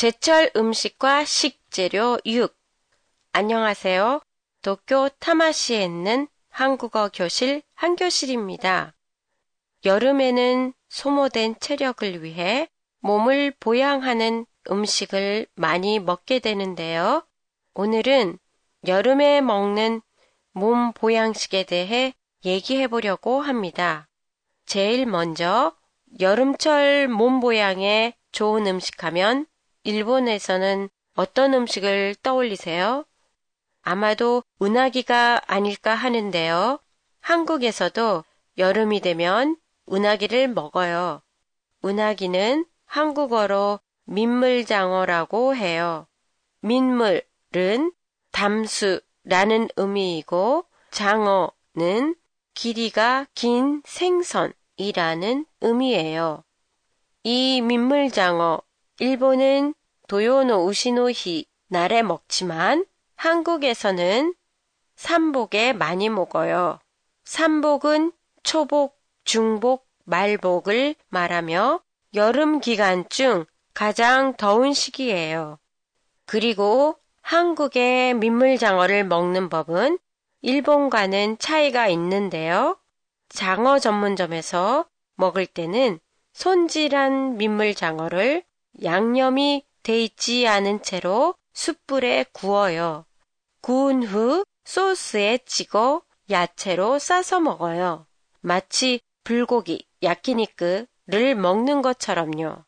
제철 음식과 식재료 6. 안녕하세요. 도쿄 타마시에 있는 한국어 교실 한교실입니다. 여름에는 소모된 체력을 위해 몸을 보양하는 음식을 많이 먹게 되는데요. 오늘은 여름에 먹는 몸 보양식에 대해 얘기해 보려고 합니다. 제일 먼저 여름철 몸 보양에 좋은 음식 하면 일본에서는 어떤 음식을 떠올리세요? 아마도 은하기가 아닐까 하는데요. 한국에서도 여름이 되면 은하기를 먹어요. 은하기는 한국어로 민물장어라고 해요. 민물은 담수라는 의미이고 장어는 길이가 긴 생선이라는 의미예요. 이 민물장어, 일본은 도요노 우시노히 날에 먹지만 한국에서는 삼복에 많이 먹어요. 삼복은 초복, 중복, 말복을 말하며 여름 기간 중 가장 더운 시기예요. 그리고 한국의 민물장어를 먹는 법은 일본과는 차이가 있는데요. 장어 전문점에서 먹을 때는 손질한 민물장어를 양념이 돼 있지 않은 채로 숯불에 구워요. 구운 후 소스에 찍어 야채로 싸서 먹어요. 마치 불고기, 야키니크를 먹는 것처럼요.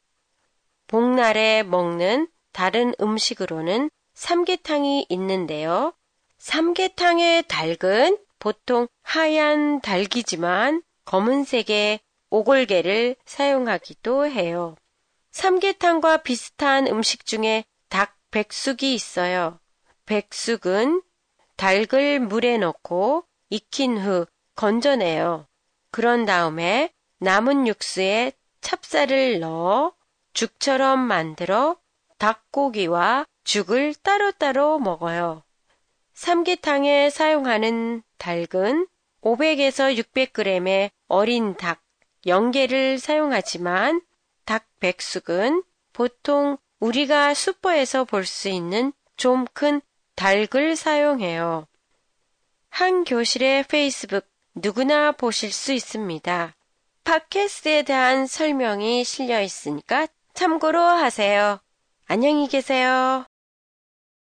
복날에 먹는 다른 음식으로는 삼계탕이 있는데요. 삼계탕의 닭은 보통 하얀 닭이지만 검은색의 오골개를 사용하기도 해요. 삼계탕과 비슷한 음식 중에 닭 백숙이 있어요. 백숙은 닭을 물에 넣고 익힌 후 건져내요. 그런 다음에 남은 육수에 찹쌀을 넣어 죽처럼 만들어 닭고기와 죽을 따로따로 먹어요. 삼계탕에 사용하는 닭은 500에서 600g의 어린 닭 0개를 사용하지만 닭 백숙은 보통 우리가 슈퍼에서 볼 수 있는 좀 큰 닭을 사용해요. 한 교실의 페이스북 누구나 보실 수 있습니다. 팟캐스트에 대한 설명이 실려 있으니까 참고로 하세요. 안녕히 계세요.